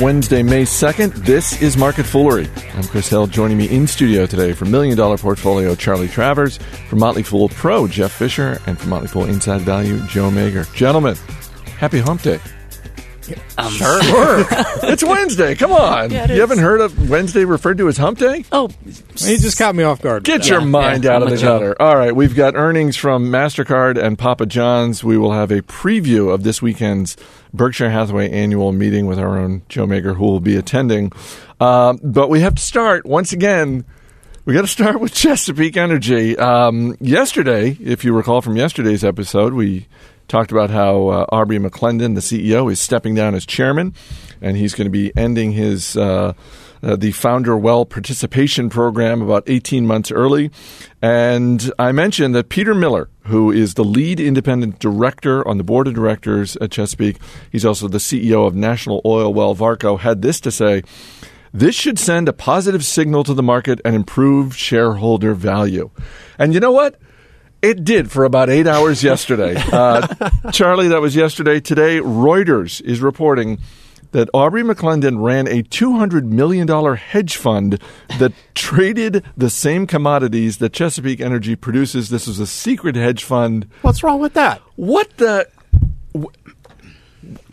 Wednesday, May 2nd. This is Market Foolery. I'm Chris Hill. Joining me in studio today from Million Dollar Portfolio, Charlie Travers, from Motley Fool Pro, Jeff Fischer, and from Motley Fool Inside Value, Joe Magyer. Gentlemen, happy hump day. Um, Sure. it's Wednesday. Come on. Yeah, you is. haven't heard of Wednesday referred to as hump day? Oh, He just caught me off guard. Get your Yeah, mind yeah, out I'm of the gutter. All right, we've got earnings from MasterCard and Papa John's. We will have a preview of this weekend's Berkshire Hathaway annual meeting with our own Joe Magyer, who will be attending. Um, but we have to start, once again, we got to start with Chesapeake Energy. Um, yesterday, if you recall from yesterday's episode, we talked about how uh, Aubrey McClendon, the CEO, is stepping down as chairman, and he's going to be ending his uh, uh, the Founder Well participation program about 18 months early. And I mentioned that Peter Miller, who is the lead independent director on the board of directors at Chesapeake, he's also the CEO of National Oilwell Varco, had this to say. This should send a positive signal to the market and improve shareholder value. And you know what? It did for about eight hours yesterday. Uh, Charlie, that was yesterday. Today, Reuters is reporting that Aubrey McClendon ran a $200 million hedge fund that traded the same commodities that Chesapeake Energy produces. This was a secret hedge fund. What's wrong with that? What the?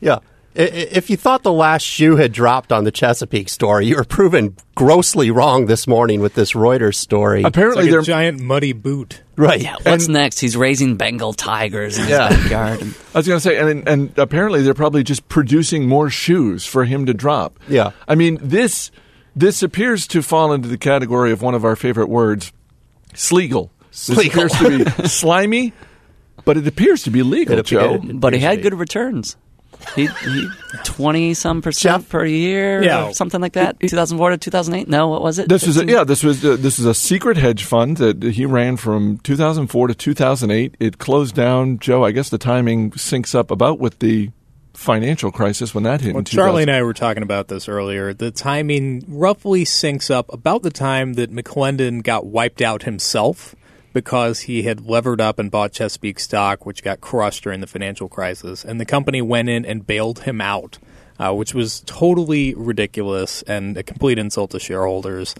Yeah. I- i- If you thought the last shoe had dropped on the Chesapeake story, you were proven grossly wrong this morning with this Reuters story. It's Apparently, like they're a giant muddy boot. right. yeah. What's next? He's raising Bengal tigers in his Yeah. backyard. And I was going to say, and and apparently they're probably just producing more shoes for him to drop. Yeah. I mean this this appears to fall into the category of one of our favorite words, sleagle. This appears to be slimy, but it appears to be legal, It Joe. appeared- but he had good returns. He, he twenty some percent Jeff? per year, Yeah. or something like that. Two thousand four to two thousand eight. No, what was it? This was a, yeah. This was uh, this is a secret hedge fund that he ran from 2004 to 2008. It closed down. Joe, I guess the timing syncs up about with the financial crisis when that hit. Well, in Charlie and I were talking about this earlier. The timing roughly syncs up about the time that McClendon got wiped out himself because he had levered up and bought Chesapeake stock, which got crushed during the financial crisis. And the company went in and bailed him out, uh, which was totally ridiculous and a complete insult to shareholders.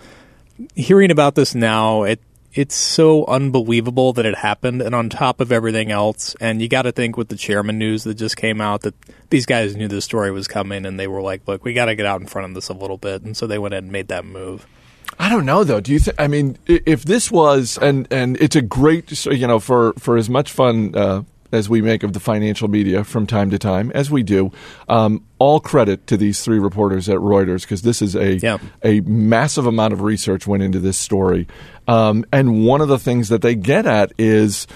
Hearing about this now, it it's so unbelievable that it happened and on top of everything else and you got to think with the chairman news that just came out that these guys knew this story was coming and they were like look we got to get out in front of this a little bit and so they went ahead and made that move I don't know though. Do you think? I mean, if this was and and it's a great, you know, for for as much fun uh, as we make of the financial media from time to time, as we do, um, all credit to these three reporters at Reuters because this is a Yeah. a massive amount of research went into this story, um, and one of the things that they get at is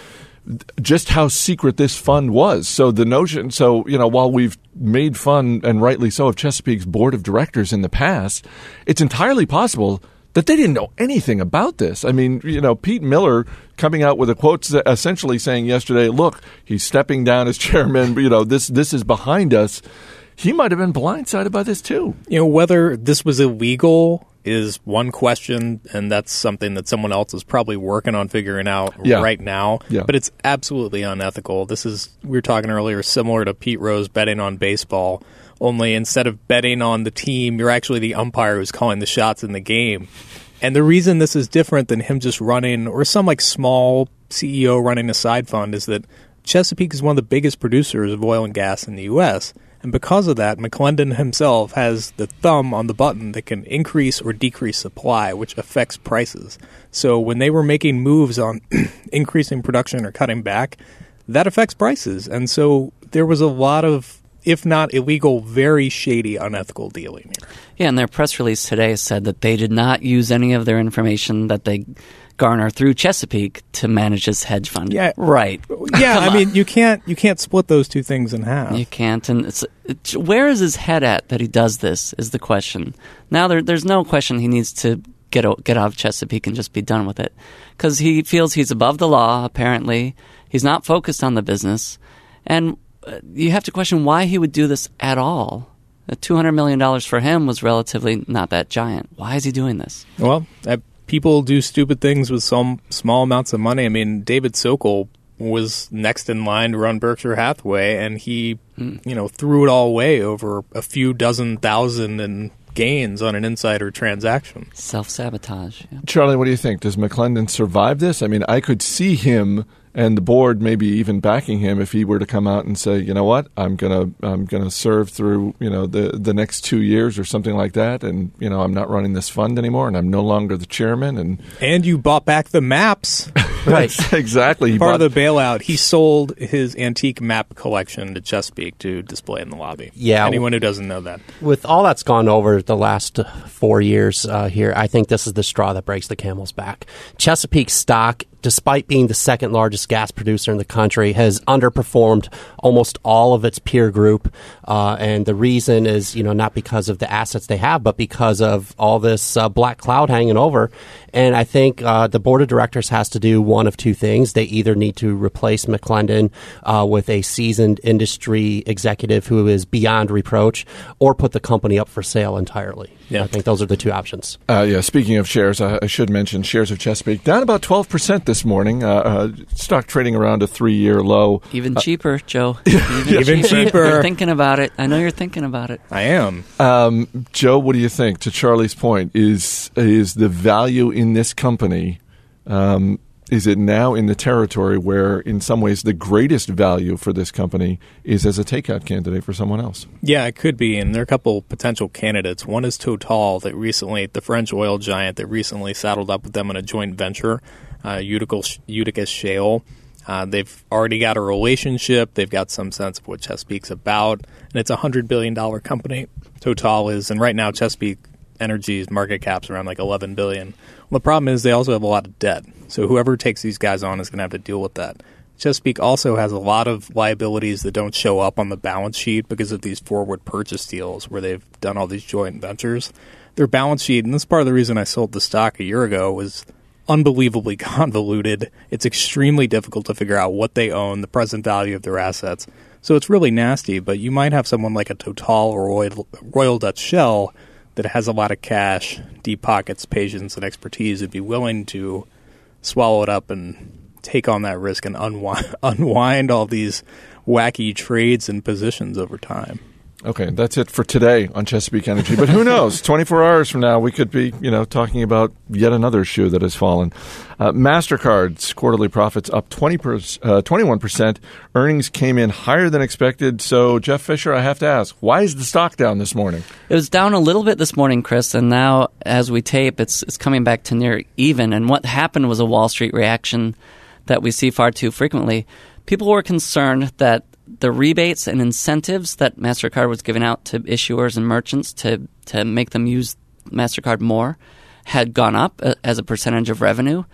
just how secret this fund was. So the notion, so you know, while we've made fun and rightly so of Chesapeake's board of directors in the past, it's entirely possible that they didn't know anything about this. I mean, you know, Pete Miller coming out with a quote essentially saying yesterday, "Look, he's stepping down as chairman. You know, this this is behind us." He might have been blindsided by this too. you know whether this was illegal is one question and that's something that someone else is probably working on figuring out Yeah. right now Yeah. but it's absolutely unethical this is we were talking earlier similar to Pete Rose betting on baseball only instead of betting on the team you're actually the umpire who's calling the shots in the game and the reason this is different than him just running or some like small CEO running a side fund is that Chesapeake is one of the biggest producers of oil and gas in the U.S. And because of that, McClendon himself has the thumb on the button that can increase or decrease supply, which affects prices. So when they were making moves on increasing production or cutting back, that affects prices. And so there was a lot of, if not illegal, very shady, unethical dealing here. Yeah, and their press release today said that they did not use any of their information that they garner through Chesapeake to manage this hedge fund. Yeah. right. Yeah, I mean, you can't you can't split those two things in half. You can't, and it's, it's where is his head at that he does this? Is the question. Now there, there's no question he needs to get get out of Chesapeake and just be done with it, because he feels he's above the law. Apparently, he's not focused on the business, and you have to question why he would do this at all. Uh, Two hundred million dollars for him was relatively not that giant. Why is he doing this? Well, uh, people do stupid things with some small amounts of money. I mean, David Sokol was next in line to run Berkshire Hathaway, and he, you know, threw it all away over a few dozen thousand in gains on an insider transaction. Self sabotage. Yeah. Charlie, what do you think? Does McClendon survive this? I mean, I could see him and the board maybe even backing him if he were to come out and say, you know what, I'm gonna I'm gonna serve through you know the the next two years or something like that, and you know I'm not running this fund anymore, and I'm no longer the chairman, and And you bought back the maps. right exactly He Part bought- of the bailout, he sold his antique map collection to Chesapeake to display in the lobby. Yeah. Anyone who doesn't know that. With all that's gone over the last uh, four years uh, here, I think this is the straw that breaks the camel's back. Chesapeake stock, despite being the second largest gas producer in the country, has underperformed almost all of its peer group. Uh, and the reason is, you know, not because of the assets they have, but because of all this uh, black cloud hanging over. And I think uh, the board of directors has to do one of two things. They either need to replace McClendon uh, with a seasoned industry executive who is beyond reproach, or put the company up for sale entirely. Yeah. I think those are the two options. Uh, yeah, speaking of shares, I, I should mention shares of Chesapeake down about 12% this morning. Uh, uh, stock trading around a three year low. Even cheaper, Joe. Even, Even cheaper. You're thinking about it. I know you're thinking about it. I am. Um, Joe, what do you think? To Charlie's point, is is the value in this company? Um, is it now in the territory where, in some ways, the greatest value for this company is as a takeout candidate for someone else? Yeah, it could be, and there are a couple potential candidates. One is Total, that recently, the French oil giant that recently saddled up with them in a joint venture, uh, Utica, Shale. Uh, they've already got a relationship. They've got some sense of what Chesapeake's about, and it's a hundred billion dollar company. Total is, and right now Chesapeake Energy's market cap's around like eleven billion. Well, the problem is they also have a lot of debt, so whoever takes these guys on is going to have to deal with that. Chesapeake also has a lot of liabilities that don't show up on the balance sheet because of these forward purchase deals where they've done all these joint ventures. Their balance sheet, and this is part of the reason I sold the stock a year ago, was unbelievably convoluted. It's extremely difficult to figure out what they own, the present value of their assets. So it's really nasty, but you might have someone like a Total or Royal, Royal Dutch Shell that has a lot of cash, deep pockets, patience, and expertise would be willing to swallow it up and take on that risk and unwind, unwind all these wacky trades and positions over time. Okay, that's it for today on Chesapeake Energy. But who knows? 24 hours from now, we could be, you know, talking about yet another shoe that has fallen. Uh, Mastercard's quarterly profits up 20 per, uh, 21%. Earnings came in higher than expected. So, Jeff Fischer, I have to ask, why is the stock down this morning? It was down a little bit this morning, Chris, and now as we tape, it's it's coming back to near even. And what happened was a Wall Street reaction that we see far too frequently. People were concerned that the rebates and incentives that Mastercard was giving out to issuers and merchants to to make them use Mastercard more had gone up uh, as a percentage of revenue.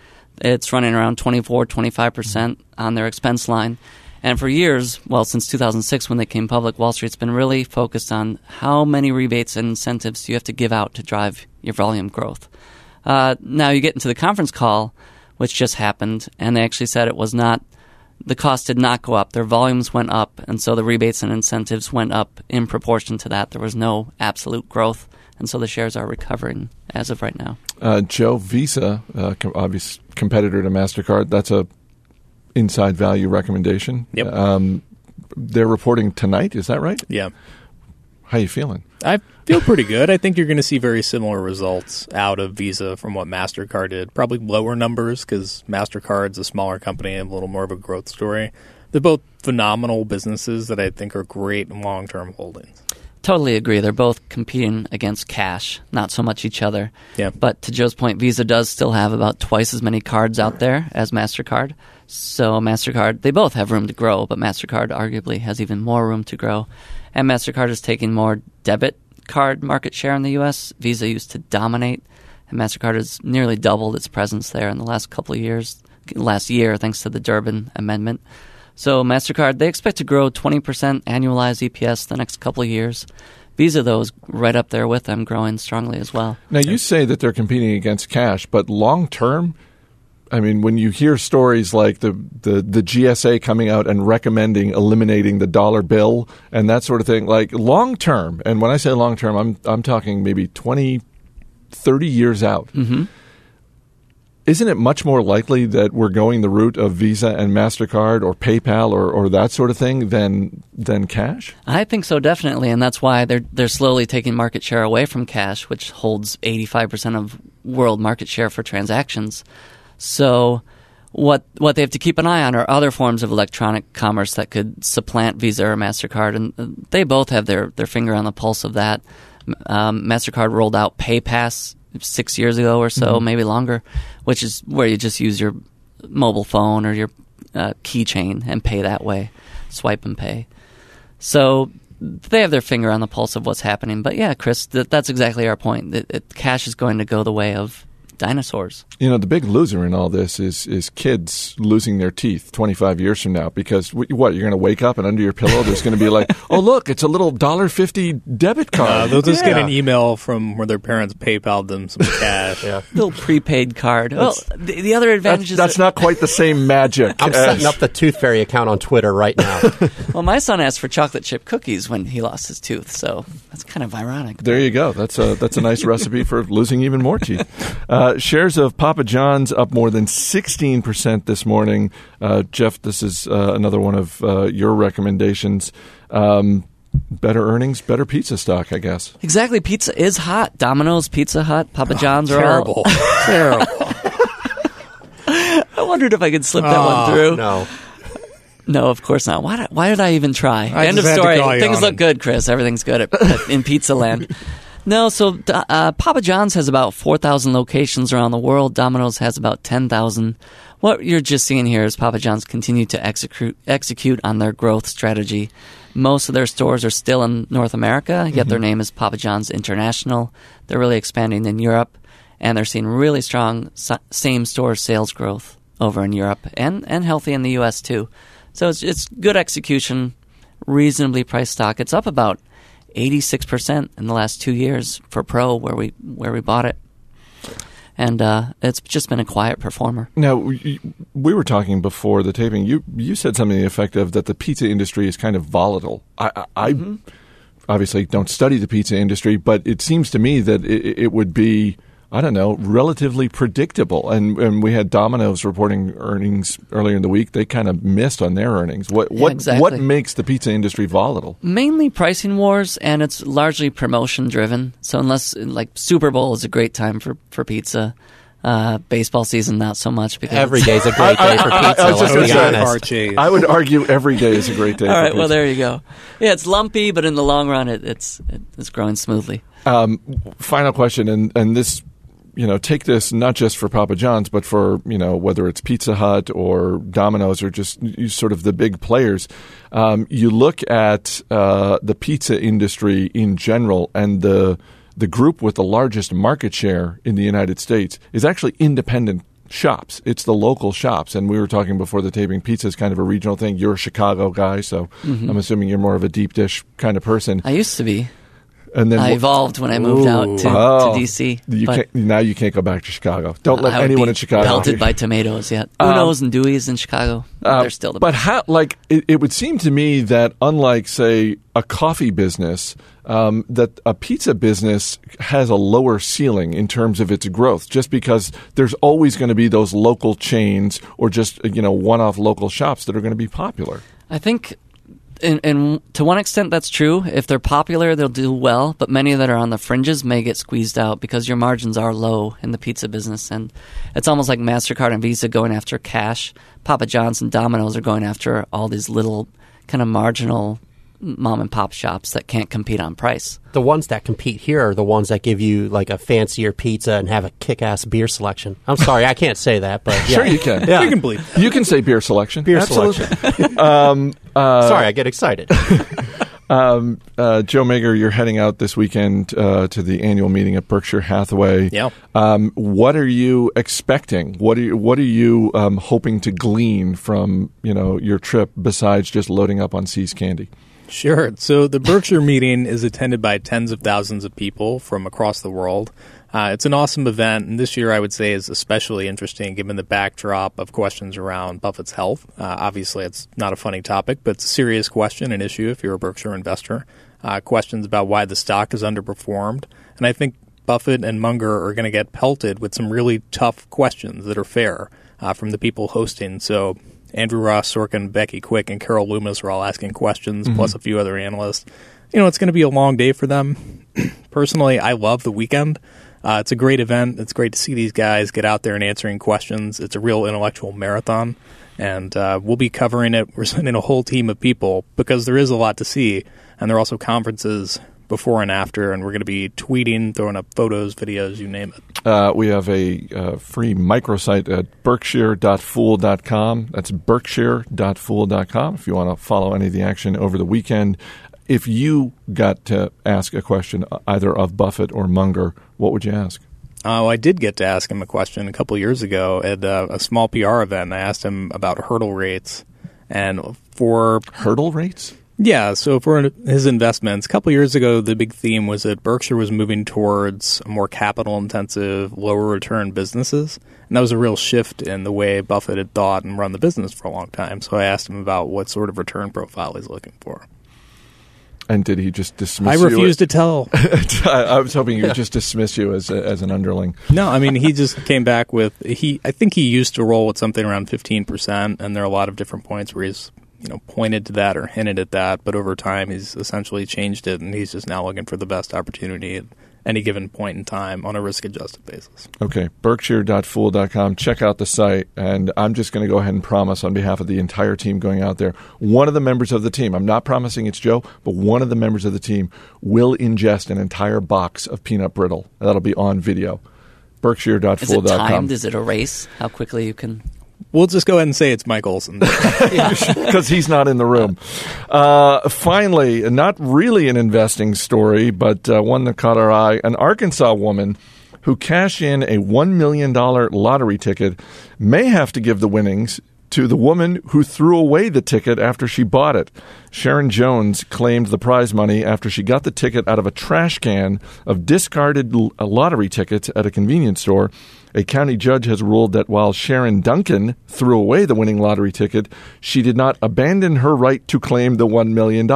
It's running around 24, 25% on their expense line. And for years, well, since 2006 when they came public, Wall Street's been really focused on how many rebates and incentives you have to give out to drive your volume growth. Uh, now you get into the conference call, which just happened, and they actually said it was not, the cost did not go up. Their volumes went up, and so the rebates and incentives went up in proportion to that. There was no absolute growth, and so the shares are recovering as of right now. Uh, Joe Visa, uh, com- obvious competitor to Mastercard, that's a inside value recommendation. Yep. Um, they're reporting tonight. Is that right? Yeah. How you feeling? I feel pretty good. I think you're going to see very similar results out of Visa from what MasterCard did. Probably lower numbers because MasterCard's a smaller company and a little more of a growth story. They're both phenomenal businesses that I think are great long term holdings. Totally agree. They're both competing against cash, not so much each other. Yeah. But to Joe's point, Visa does still have about twice as many cards out there as MasterCard. So MasterCard, they both have room to grow, but MasterCard arguably has even more room to grow. And MasterCard is taking more debit card market share in the US. Visa used to dominate, and MasterCard has nearly doubled its presence there in the last couple of years, last year, thanks to the Durbin Amendment. So MasterCard, they expect to grow 20% annualized EPS the next couple of years. Visa, though, is right up there with them, growing strongly as well. Now you say that they're competing against cash, but long term, I mean, when you hear stories like the, the the GSA coming out and recommending eliminating the dollar bill and that sort of thing, like long term, and when I say long term, I'm I'm talking maybe 20, 30 years out. Mm-hmm. isn't it much more likely that we're going the route of Visa and Mastercard or PayPal or, or that sort of thing than than cash? I think so, definitely, and that's why they're they're slowly taking market share away from cash, which holds eighty five percent of world market share for transactions. So, what what they have to keep an eye on are other forms of electronic commerce that could supplant Visa or Mastercard, and they both have their their finger on the pulse of that. Um, Mastercard rolled out PayPass six years ago or so, mm-hmm. maybe longer, which is where you just use your mobile phone or your uh, keychain and pay that way, swipe and pay. So they have their finger on the pulse of what's happening. But yeah, Chris, th- that's exactly our point. It, it, cash is going to go the way of dinosaurs. You know, the big loser in all this is is kids losing their teeth 25 years from now because what you're going to wake up and under your pillow there's going to be like, "Oh, look, it's a little dollar 50 debit card." Uh, they'll just yeah. get an email from where their parents PayPal'd them some cash. yeah. Little prepaid card. well, the, the, other advantage that's, is that's that not quite the same magic. I'm as... setting up the Tooth Fairy account on Twitter right now. well, my son asked for chocolate chip cookies when he lost his tooth, so that's kind of ironic. There you go. That's a that's a nice recipe for losing even more teeth. Uh, shares of Papa John's up more than 16% this morning. Uh, Jeff, this is uh, another one of uh, your recommendations. Um, better earnings, better pizza stock, I guess. Exactly. Pizza is hot. Domino's, Pizza Hut, Papa John's oh, are terrible. all terrible. I wondered if I could slip that oh, one through. No. No, of course not. Why did, why did I even try? I End of story. Things look good, Chris. Everything's good at, at, in Pizza Land. No, so uh, Papa John's has about 4,000 locations around the world. Domino's has about 10,000. What you're just seeing here is Papa John's continue to execute, execute on their growth strategy. Most of their stores are still in North America, yet mm-hmm. their name is Papa John's International. They're really expanding in Europe, and they're seeing really strong same store sales growth over in Europe and, and healthy in the U.S. too. So it's, it's good execution, reasonably priced stock. It's up about 86% in the last two years for Pro where we where we bought it. And uh, it's just been a quiet performer. Now, we were talking before the taping. You you said something to the effect of that the pizza industry is kind of volatile. I, I mm-hmm. obviously don't study the pizza industry, but it seems to me that it, it would be – I don't know, relatively predictable. And and we had Domino's reporting earnings earlier in the week. They kind of missed on their earnings. What what exactly. what makes the pizza industry volatile? Mainly pricing wars, and it's largely promotion driven. So unless like Super Bowl is a great time for for pizza. Uh, baseball season, not so much because every day is a great day for pizza. I, I, I let's be honest. I would argue every day is a great day. All right, well there you go. Yeah, it's lumpy, but in the long run, it, it's it's growing smoothly. Um, final question, and and this you know, take this not just for Papa John's, but for you know whether it's Pizza Hut or Domino's or just sort of the big players. Um, you look at uh, the pizza industry in general, and the the group with the largest market share in the United States is actually independent shops. It's the local shops. And we were talking before the taping, pizza is kind of a regional thing. You're a Chicago guy, so mm-hmm. I'm assuming you're more of a deep dish kind of person. I used to be. And then I evolved when I moved Ooh. out to, oh, to DC. You now you can't go back to Chicago. Don't let anyone in Chicago pelted by tomatoes yet. Um, Uno's and Due's in Chicago. Uh, they're still the but best. how? Like it, it, would seem to me that unlike say a coffee business, um, that a pizza business has a lower ceiling in terms of its growth, just because there's always going to be those local chains or just you know one-off local shops that are going to be popular. I think and, and, to one extent that's true. If they're popular, they'll do well, but many that are on the fringes may get squeezed out because your margins are low in the pizza business, and it's almost like Mastercard and Visa going after cash. Papa John's and Domino's are going after all these little kind of marginal mom and pop shops that can't compete on price. The ones that compete here are the ones that give you like a fancier pizza and have a kick-ass beer selection. I'm sorry, I can't say that, but yeah. sure you can. Yeah. You can believe. You can say beer selection. Beer Absolutely. selection. um, uh, sorry, I get excited. Um, uh, Joe Magyer, you're heading out this weekend uh, to the annual meeting at Berkshire Hathaway. Yeah. Um, what are you expecting? What are you, what are you um, hoping to glean from you know your trip besides just loading up on See's candy? Sure. So the Berkshire meeting is attended by tens of thousands of people from across the world. Uh, it's an awesome event, and this year I would say is especially interesting given the backdrop of questions around Buffett's health. Uh, obviously, it's not a funny topic, but it's a serious question, and issue if you're a Berkshire investor. Uh, questions about why the stock has underperformed, and I think Buffett and Munger are going to get pelted with some really tough questions that are fair uh, from the people hosting. So Andrew Ross Sorkin, Becky Quick, and Carol Loomis are all asking questions, mm-hmm. plus a few other analysts. You know, it's going to be a long day for them. Personally, I love the weekend. Uh, it's a great event. It's great to see these guys get out there and answering questions. It's a real intellectual marathon, and uh, we'll be covering it. We're sending a whole team of people because there is a lot to see, and there are also conferences before and after, and we're going to be tweeting, throwing up photos, videos, you name it. Uh, we have a uh, free microsite at berkshire.fool.com. That's berkshire.fool.com if you want to follow any of the action over the weekend. If you got to ask a question either of Buffett or Munger, what would you ask? Oh, I did get to ask him a question a couple years ago at uh, a small PR event. I asked him about hurdle rates, and for hurdle rates, yeah, so for his investments, a couple years ago, the big theme was that Berkshire was moving towards more capital intensive, lower return businesses. And that was a real shift in the way Buffett had thought and run the business for a long time. So I asked him about what sort of return profile he's looking for. And did he just dismiss I you? I refused to tell. I was hoping he would just dismiss you as a, as an underling. No, I mean he just came back with he. I think he used to roll with something around fifteen percent, and there are a lot of different points where he's you know pointed to that or hinted at that, but over time he's essentially changed it, and he's just now looking for the best opportunity at any given point in time on a risk adjusted basis. Okay, berkshire.fool.com. Check out the site, and I'm just going to go ahead and promise on behalf of the entire team going out there, one of the members of the team, I'm not promising it's Joe, but one of the members of the team will ingest an entire box of peanut brittle. That'll be on video. Berkshire.fool.com. Is it timed? Is it a race? How quickly you can We'll just go ahead and say it's Mike Olson because he's not in the room. Uh, finally, not really an investing story, but uh, one that caught our eye: an Arkansas woman who cashed in a one million dollar lottery ticket may have to give the winnings to the woman who threw away the ticket after she bought it. Sharon Jones claimed the prize money after she got the ticket out of a trash can of discarded uh, lottery tickets at a convenience store a county judge has ruled that while Sharon Duncan threw away the winning lottery ticket, she did not abandon her right to claim the $1 million.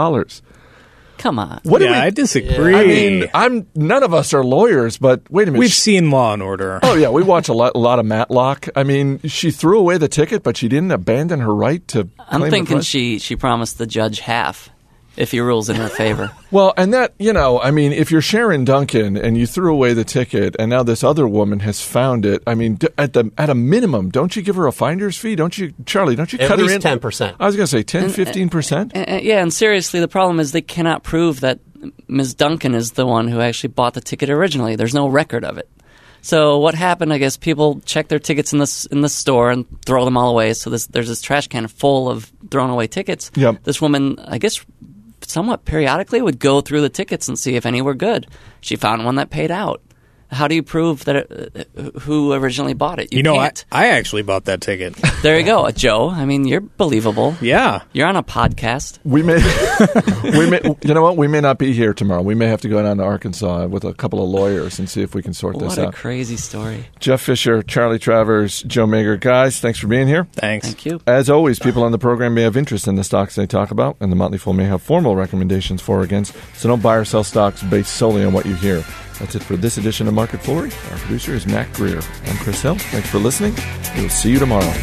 Come on. What yeah, we, I disagree. I mean, I'm none of us are lawyers, but wait a minute. We've seen Law and Order. Oh yeah, we watch a lot, a lot of Matlock. I mean, she threw away the ticket, but she didn't abandon her right to. I'm thinking she she promised the judge half if he rules in her favor. well, and that, you know, I mean, if you're Sharon Duncan and you threw away the ticket and now this other woman has found it, I mean, at the at a minimum, don't you give her a finder's fee? Don't you, Charlie, don't you at cut her in? 10%. I was going to say 10, 15%? Uh, uh, uh, yeah, and seriously, the problem is they cannot prove that Ms. Duncan is the one who actually bought the ticket originally. There's no record of it. So what happened? I guess people check their tickets in the in the store and throw them all away. So this, there's this trash can full of thrown away tickets. Yep. This woman, I guess, somewhat periodically would go through the tickets and see if any were good. She found one that paid out. How do you prove that it, uh, who originally bought it? You, you know, I, I, actually bought that ticket. there you go, Joe. I mean, you're believable. Yeah, you're on a podcast. We may, we may, you know what? We may not be here tomorrow. We may have to go down to Arkansas with a couple of lawyers and see if we can sort what this out. What a crazy story. Jeff Fischer, Charlie Travers, Joe Magyer, guys, thanks for being here. Thanks. Thank you. As always, people on the program may have interest in the stocks they talk about, and the Motley Fool may have formal recommendations for or against. So don't buy or sell stocks based solely on what you hear. That's it for this edition of Market Foolery. Our producer is Mac Greer. I'm Chris Hill. Thanks for listening. We'll see you tomorrow.